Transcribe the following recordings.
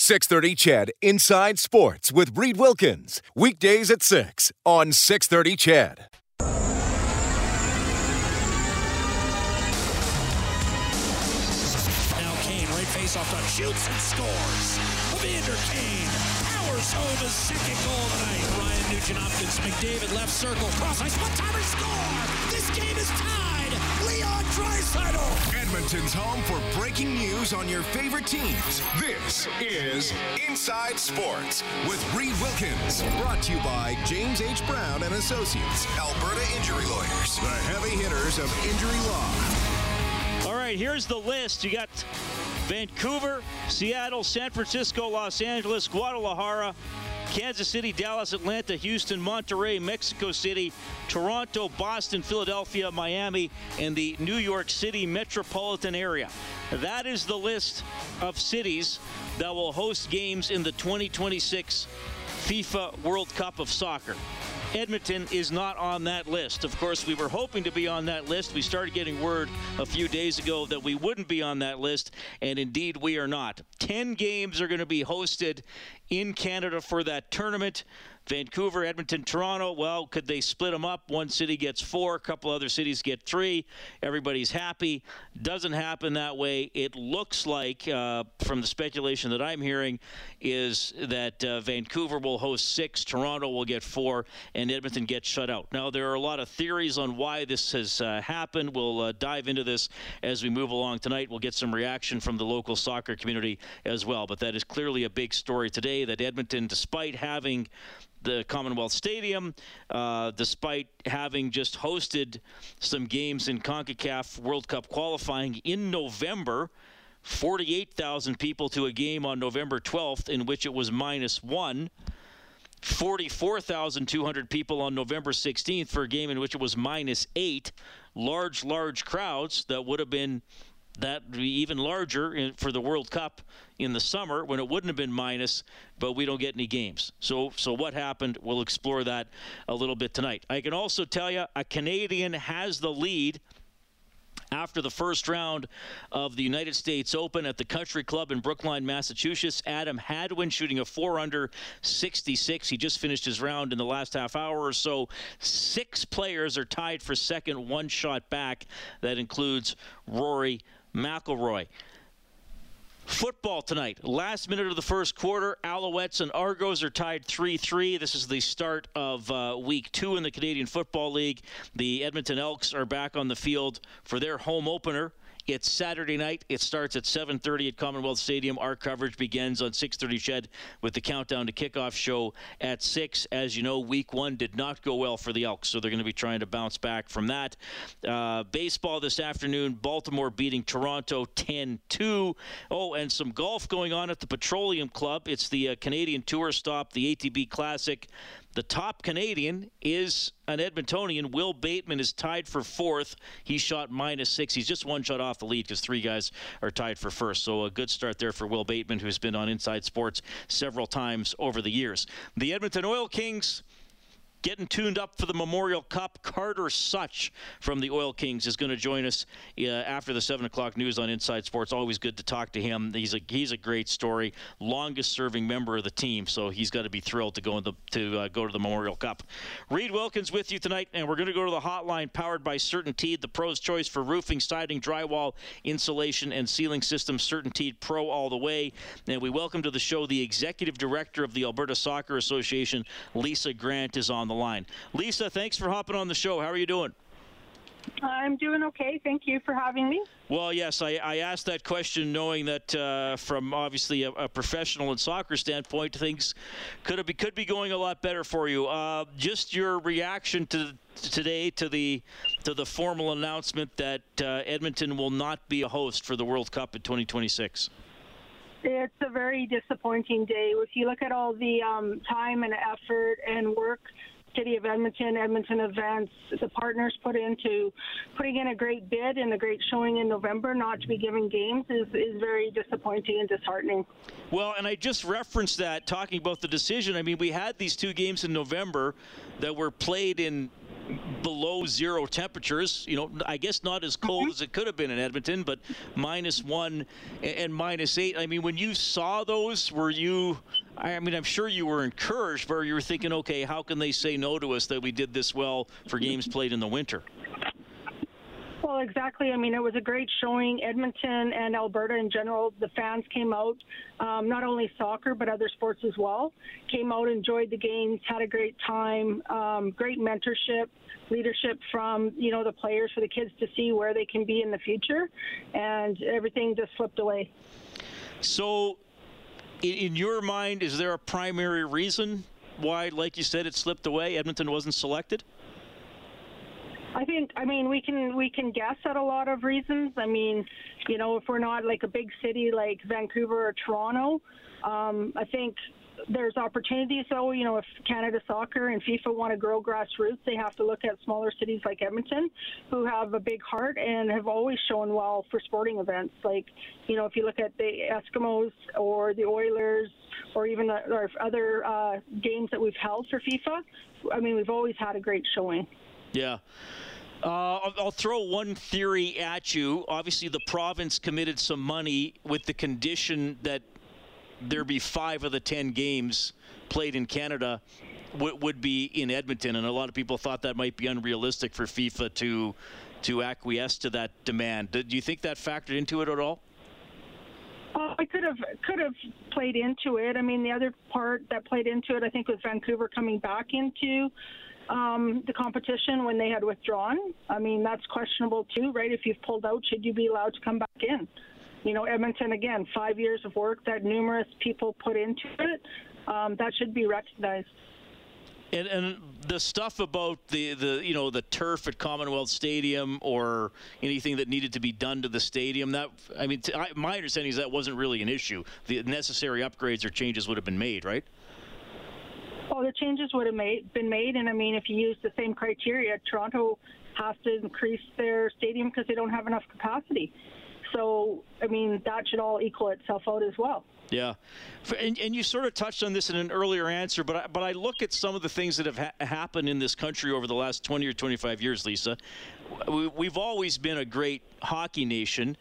630 Ched Inside Sports with Reid Wilkins. Weekdays at 6 on 630 Ched. Now Kane, right face off shoots and scores. Evander Kane powers home his second goal tonight. Ryan Nugent Hopkins, McDavid left circle, cross ice, one timer score. This game is tied. Leon Draisaitl. Edmonton's home for breaking news on your favorite teams. This is Inside Sports with Reid Wilkins. Brought to you by James H. Brown and Associates, Alberta Injury Lawyers, the heavy hitters of injury law. All right, here's the list. You got Vancouver, Seattle, San Francisco, Los Angeles, Guadalajara, Kansas City, Dallas, Atlanta, Houston, Monterrey, Mexico City, Toronto, Boston, Philadelphia, Miami, and the New York City metropolitan area. That is the list of cities that will host games in the 2026 FIFA World Cup of Soccer. Edmonton is not on that list. Of course, we were hoping to be on that list. We started getting word a few days ago that we wouldn't be on that list, and indeed we are not. 10 games are going to be hosted in Canada for that tournament. Vancouver, Edmonton, Toronto. Well, could they split them up? One city gets four, a couple other cities get three. Everybody's happy. Doesn't happen that way. It looks like, uh, from the speculation that I'm hearing, is that uh, Vancouver will host six, Toronto will get four, and Edmonton gets shut out. Now, there are a lot of theories on why this has uh, happened. We'll uh, dive into this as we move along tonight. We'll get some reaction from the local soccer community as well. But that is clearly a big story today that Edmonton, despite having the Commonwealth Stadium, uh, despite having just hosted some games in CONCACAF World Cup qualifying in November. 48,000 people to a game on November 12th, in which it was minus one. 44,200 people on November 16th for a game in which it was minus eight. Large, large crowds that would have been that be even larger in, for the World Cup in the summer when it wouldn't have been minus, but we don't get any games. So, so what happened? We'll explore that a little bit tonight. I can also tell you a Canadian has the lead after the first round of the United States Open at the Country Club in Brookline, Massachusetts. Adam Hadwin shooting a 4 under 66. He just finished his round in the last half hour or so. Six players are tied for second, one shot back. That includes Rory McIlroy. Football tonight. Last minute of the first quarter, Alouettes and Argos are tied 3 3. This is the start of uh, week two in the Canadian Football League. The Edmonton Elks are back on the field for their home opener. It's Saturday night. It starts at 7:30 at Commonwealth Stadium. Our coverage begins on 6:30 Ched with the countdown to kickoff show at 6. As you know, Week One did not go well for the Elks, so they're going to be trying to bounce back from that. Uh, baseball this afternoon. Baltimore beating Toronto 10-2. Oh, and some golf going on at the Petroleum Club. It's the uh, Canadian Tour stop, the ATB Classic. The top Canadian is an Edmontonian. Will Bateman is tied for fourth. He shot minus six. He's just one shot off the lead because three guys are tied for first. So a good start there for Will Bateman, who's been on Inside Sports several times over the years. The Edmonton Oil Kings getting tuned up for the Memorial Cup. Carter Souch from the Oil Kings is going to join us uh, after the seven o'clock news on Inside Sports. Always good to talk to him. He's a he's a great story. Longest serving member of the team, so he's got to be thrilled to go the, to uh, go to the Memorial Cup. Reid Wilkins with you tonight, and we're going to go to the hotline powered by CertainTeed, the pros' choice for roofing, siding, drywall, insulation, and ceiling systems. CertainTeed Pro all the way. And we welcome to the show the executive director of the Alberta Soccer Association, Lisa Grant, is on the line. Lisa, thanks for hopping on the show. How are you doing? I'm doing okay. Thank you for having me. Well, yes, I, I asked that question knowing that uh, from obviously a, a, professional and soccer standpoint, things could be could be going a lot better for you. Uh, just your reaction to today to the to the formal announcement that uh, Edmonton will not be a host for the World Cup in 2026. It's a very disappointing day. If you look at all the um, time and effort and work City of Edmonton, Edmonton events, the partners put into putting in a great bid and a great showing in November, not to be given games is, is very disappointing and disheartening. Well, and I just referenced that talking about the decision. I mean, we had these two games in November that were played in below zero temperatures. You know, I guess not as cold mm-hmm. as it could have been in Edmonton, but minus one and minus eight. I mean, when you saw those, were you? I mean, I'm sure you were encouraged, but you were thinking, okay, how can they say no to us that we did this well for games played in the winter? Well, exactly. I mean, it was a great showing. Edmonton and Alberta in general, the fans came out, um, not only soccer, but other sports as well. Came out, enjoyed the games, had a great time, um, great mentorship, leadership from, you know, the players for the kids to see where they can be in the future. And everything just slipped away. So, in your mind, is there a primary reason why, like you said, it slipped away? Edmonton wasn't selected? I think I mean we can we can guess at a lot of reasons. I mean, you know, if we're not like a big city like Vancouver or Toronto, um, I think there's opportunities though. You know, if Canada Soccer and FIFA want to grow grassroots, they have to look at smaller cities like Edmonton, who have a big heart and have always shown well for sporting events. Like, you know, if you look at the Eskimos or the Oilers or even the, or other uh, games that we've held for FIFA, I mean, we've always had a great showing. Yeah. Uh, I'll throw one theory at you. Obviously, the province committed some money with the condition that there be five of the ten games played in Canada w- would be in Edmonton, and a lot of people thought that might be unrealistic for FIFA to to acquiesce to that demand. Do you think that factored into it at all? Uh, I could have could have played into it. I mean, the other part that played into it, I think, was Vancouver coming back into um, the competition when they had withdrawn. I mean, that's questionable too, right? If you've pulled out, should you be allowed to come back in? You know, Edmonton again, five years of work that numerous people put into it. Um, that should be recognized. And, and the stuff about the, the you know the turf at Commonwealth Stadium or anything that needed to be done to the stadium that I mean t- I, my understanding is that wasn't really an issue. The necessary upgrades or changes would have been made, right? Well, the changes would have made, been made, and I mean, if you use the same criteria, Toronto has to increase their stadium because they don't have enough capacity. So, I mean, that should all equal itself out as well. Yeah, and, and you sort of touched on this in an earlier answer, but I, but I look at some of the things that have ha- happened in this country over the last 20 or 25 years, Lisa. We, we've always been a great hockey nation,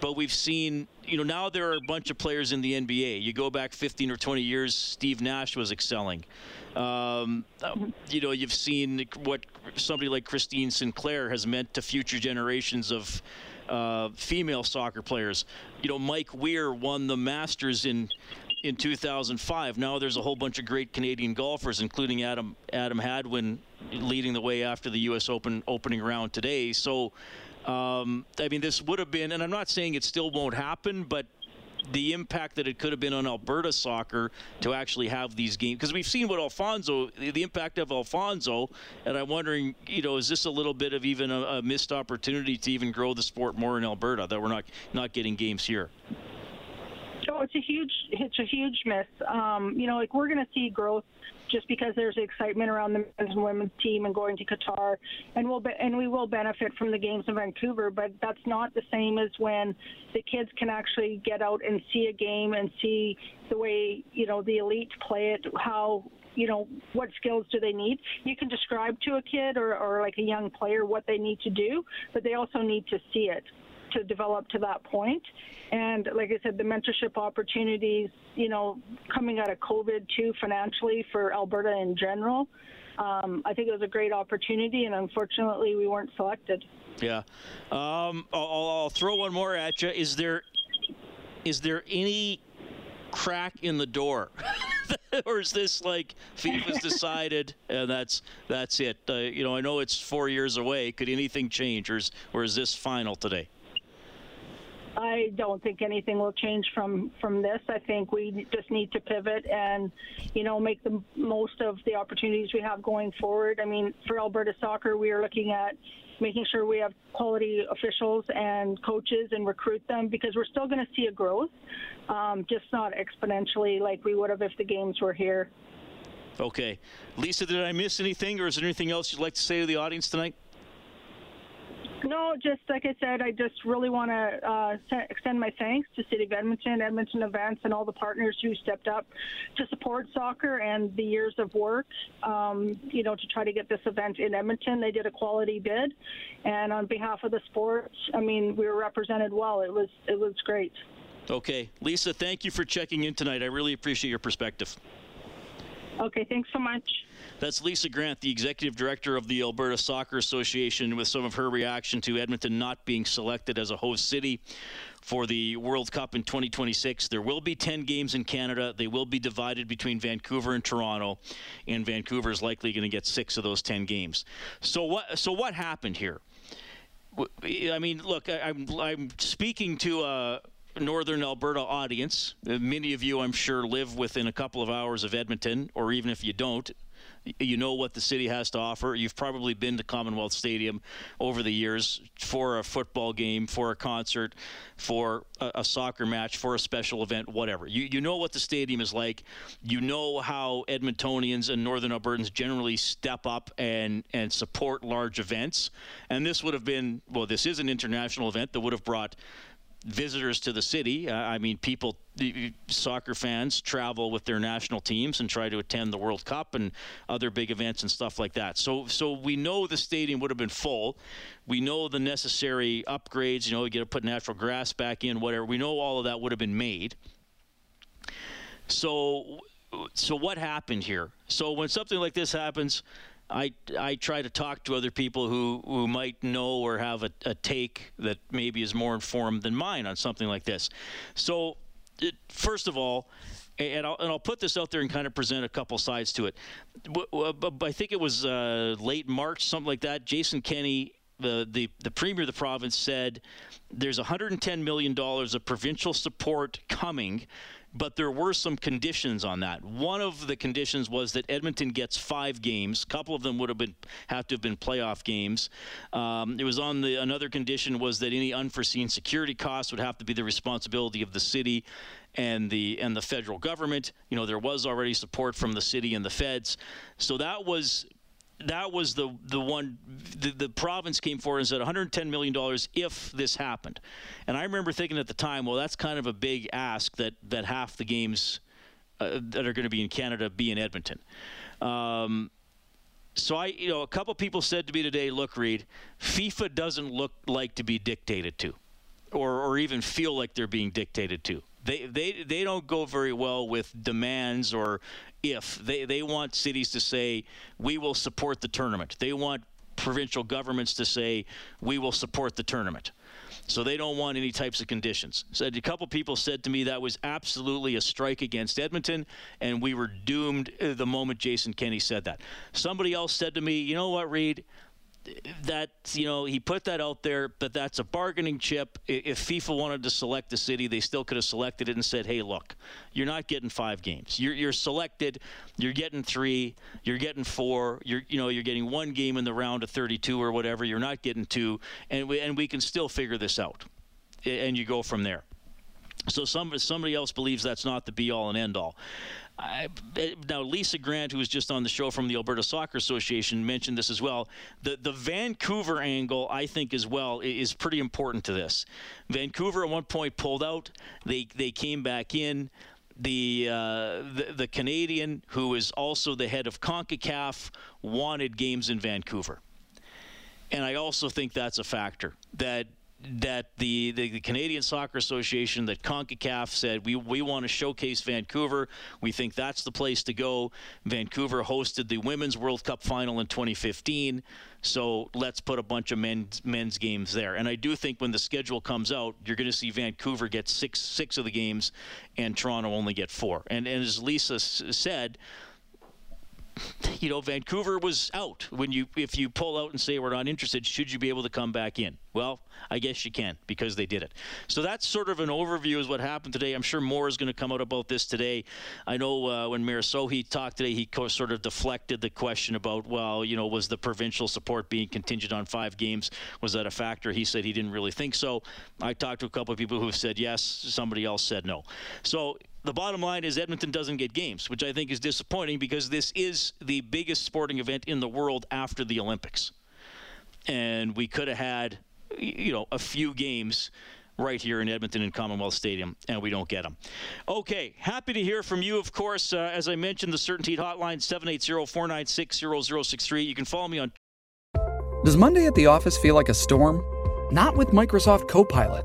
but we've seen, you know, now there are a bunch of players in the NBA. You go back 15 or 20 years, Steve Nash was excelling. Um, you know, you've seen what somebody like Christine Sinclair has meant to future generations of uh, female soccer players. You know, Mike Weir won the Masters in in 2005. Now there's a whole bunch of great Canadian golfers, including Adam Adam Hadwin, leading the way after the U.S. Open opening round today. So um, I mean, this would have been, and I'm not saying it still won't happen, but the impact that it could have been on Alberta soccer to actually have these games. Because we've seen what Alphonso the impact of Alphonso and I'm wondering you know is this a little bit of even a, a missed opportunity to even grow the sport more in Alberta that we're not not getting games here It's a huge, it's a huge miss. Um, you know, like we're going to see growth just because there's excitement around the men's and women's team and going to Qatar, and we'll be, and we will benefit from the games in Vancouver. But that's not the same as when the kids can actually get out and see a game and see the way you know the elite play it, how you know what skills do they need you can describe to a kid or, or like a young player what they need to do but they also need to see it to develop to that point. And like I said, the mentorship opportunities, you know, coming out of COVID too, financially for Alberta in general, um, I think it was a great opportunity, and unfortunately, we weren't selected. Yeah, um, I'll, I'll throw one more at you. Is there is there any crack in the door? or is this like FIFA's decided and that's that's it? Uh, you know, I know it's four years away. Could anything change, or is, or is this final today? I don't think anything will change from from this. I think we just need to pivot and, you know, make the most of the opportunities we have going forward. I mean, for Alberta Soccer, we are looking at making sure we have quality officials and coaches and recruit them because we're still going to see a growth, um, just not exponentially like we would have if the games were here. Okay. Lisa, did I miss anything or is there anything else you'd like to say to the audience tonight? No, just like I said, I just really want to uh, extend my thanks to City of Edmonton, Edmonton Events, and all the partners who stepped up to support soccer and the years of work, um, you know, to try to get this event in Edmonton. They did a quality bid, and on behalf of the sport, I mean, we were represented well. It was it was great. Okay, Lisa, thank you for checking in tonight. I really appreciate your perspective. Okay, thanks so much. That's Lisa Grant, the executive director of the Alberta Soccer Association, with some of her reaction to Edmonton not being selected as a host city for the World Cup in 2026. There will be 10 games in Canada. They will be divided between Vancouver and Toronto, and Vancouver is likely going to get six of those 10 games. So what? So what happened here? I mean, look, I'm I'm speaking to a northern Alberta audience. Uh, many of you, I'm sure, live within a couple of hours of Edmonton, or even if you don't, you know what the city has to offer. You've probably been to Commonwealth Stadium over the years for a football game, for a concert, for a, a, soccer match, for a special event, whatever. You you know what the stadium is like. You know how Edmontonians and Northern Albertans generally step up and and support large events. And this would have been well, this is an international event that would have brought visitors to the city. Uh, I mean, people, soccer fans travel with their national teams and try to attend the World Cup and other big events and stuff like that. So, so we know the stadium would have been full. We know the necessary upgrades. You know, you got to put natural grass back in, whatever. We know all of that would have been made. So, so what happened here? So when something like this happens, I, I try to talk to other people who, who might know or have a, a take that maybe is more informed than mine on something like this. So, it, first of all, and I'll, and I'll put this out there and kind of present a couple sides to it. I think it was uh, late March, something like that. Jason Kenney, the, the, the premier of the province, said there's $110 million of provincial support coming but there were some conditions on that. One of the conditions was that Edmonton gets five games. A couple of them would have been have to have been playoff games. Um, it was on the another condition was that any unforeseen security costs would have to be the responsibility of the city and the and the federal government. You know, there was already support from the city and the feds, so that was that was the the one the, the province came forward and said 110 million dollars if this happened. And i remember thinking at the time well that's kind of a big ask that that half the games uh, that are going to be in canada be in edmonton. Um, so i you know a couple people said to me today look Reid fifa doesn't look like to be dictated to or or even feel like they're being dictated to. They, they, they don't go very well with demands or if they, they want cities to say we will support the tournament. They want provincial governments to say we will support the tournament. So they don't want any types of conditions. So a couple people said to me that was absolutely a strike against edmonton and we were doomed the moment jason kenney said that. Somebody else said to me you know what Reid that you know he put that out there, but that's a bargaining chip. If FIFA wanted to select the city, they still could have selected it and said, "Hey, look, you're not getting five games. You're, you're selected. You're getting three. You're getting four. You're you know you're getting one game in the round of 32 or whatever. You're not getting two, and we, and we can still figure this out, and you go from there." So some, somebody else believes that's not the be all and end all. I, now, Lisa Grant, who was just on the show from the Alberta Soccer Association, mentioned this as well. The the Vancouver angle, I think, as well, is pretty important to this. Vancouver at one point pulled out. They they came back in. The, uh, the, the Canadian, who is also the head of CONCACAF, wanted games in Vancouver, and I also think that's a factor that that the, the, the, Canadian Soccer Association, that CONCACAF said, we, we want to showcase Vancouver. We think that's the place to go. Vancouver hosted the Women's World Cup final in 2015, so let's put a bunch of men's, men's games there. And I do think when the schedule comes out, you're going to see Vancouver get six, six of the games and Toronto only get four. And, and as Lisa s- said, you know, Vancouver was out. When you if you pull out and say we're not interested, should you be able to come back in? Well, I guess you can because they did it. So that's sort of an overview is what happened today. I'm sure more is going to come out about this today. I know uh, when Mayor talked today, he co- sort of deflected the question about, well, you know, was the provincial support being contingent on five games? Was that a factor? He said he didn't really think so. I talked to a couple of people who said yes. Somebody else said no. So the bottom line is Edmonton doesn't get games, which I think is disappointing because this is the biggest sporting event in the world after the Olympics. And we could have had you know, a few games right here in Edmonton in Commonwealth Stadium, and we don't get them. Okay, happy to hear from you, of course. Uh, as I mentioned, the CertainTeed Hotline, 780-496-0063. You can follow me on... Does Monday at the office feel like a storm? Not with Microsoft Copilot.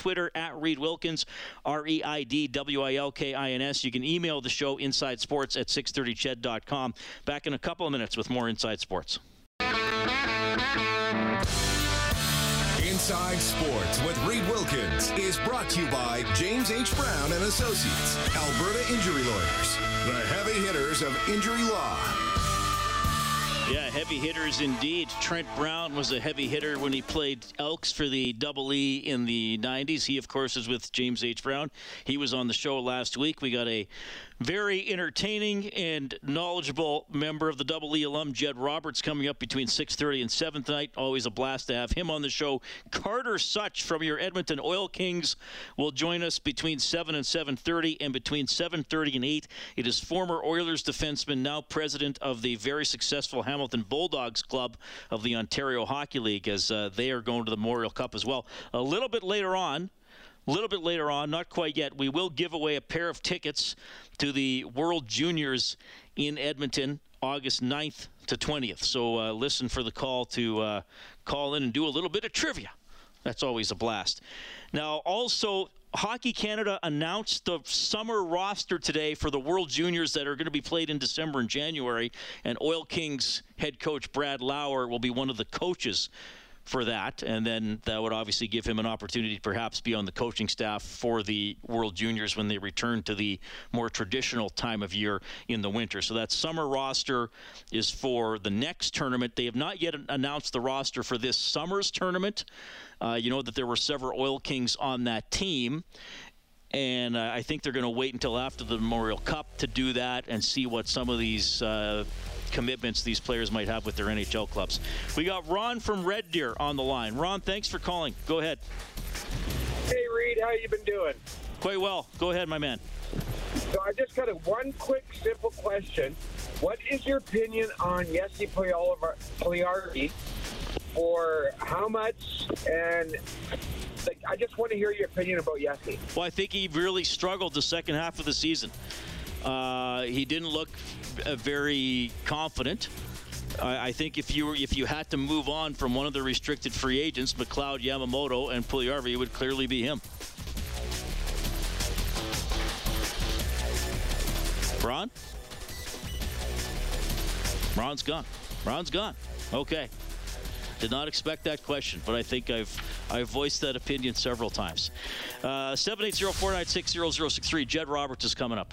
Twitter at Reid Wilkins, R E I D W I L K I N S. You can email the show Inside Sports at 630ched.com. Back in a couple of minutes with more Inside Sports. Inside Sports with Reid Wilkins is brought to you by James H. Brown and Associates, Alberta Injury Lawyers, the heavy hitters of injury law. Yeah, heavy hitters indeed. Trent Brown was a heavy hitter when he played Elks for the Double E in the 90s. He, of course, is with James H. Brown. He was on the show last week. We got a very entertaining and knowledgeable member of the Double E alum, Jed Roberts, coming up between 6:30 and 7 tonight. Always a blast to have him on the show. Carter Souch from your Edmonton Oil Kings will join us between 7 and 7:30, and between 7:30 and 8, it is former Oilers defenseman, now president of the very successful Hamilton Bulldogs Club of the Ontario Hockey League, as uh, they are going to the Memorial Cup as well. A little bit later on. A little bit later on, not quite yet, we will give away a pair of tickets to the World Juniors in Edmonton, August 9th to 20th. So uh, listen for the call to uh, call in and do a little bit of trivia. That's always a blast. Now, also, Hockey Canada announced the summer roster today for the World Juniors that are going to be played in December and January, and Oil Kings head coach Brad Lauer will be one of the coaches for that, and then that would obviously give him an opportunity to perhaps be on the coaching staff for the World Juniors when they return to the more traditional time of year in the winter. So that summer roster is for the next tournament. They have not yet announced the roster for this summer's tournament. Uh, you know that there were several Oil Kings on that team, and uh, I think they're going to wait until after the Memorial Cup to do that and see what some of these uh, commitments these players might have with their NHL clubs. We got Ron from Red Deer on the line. Ron, thanks for calling. Go ahead. Hey, Reid, how you been doing? Quite well. Go ahead, my man. So I just got a one quick, simple question. What is your opinion on Jesse Puljujarvi for how much? And like, I just want to hear your opinion about Jesse. Well, I think he really struggled the second half of the season. Uh, he didn't look uh, very confident. I, think if you were, if you had to move on from one of the restricted free agents, McLeod, Yamamoto, and Puljujarvi, it would clearly be him. Ron? Ron's gone. Ron's gone. Okay. Did not expect that question, but I think I've I've voiced that opinion several times. Uh, 780-496-0063. Jed Roberts is coming up.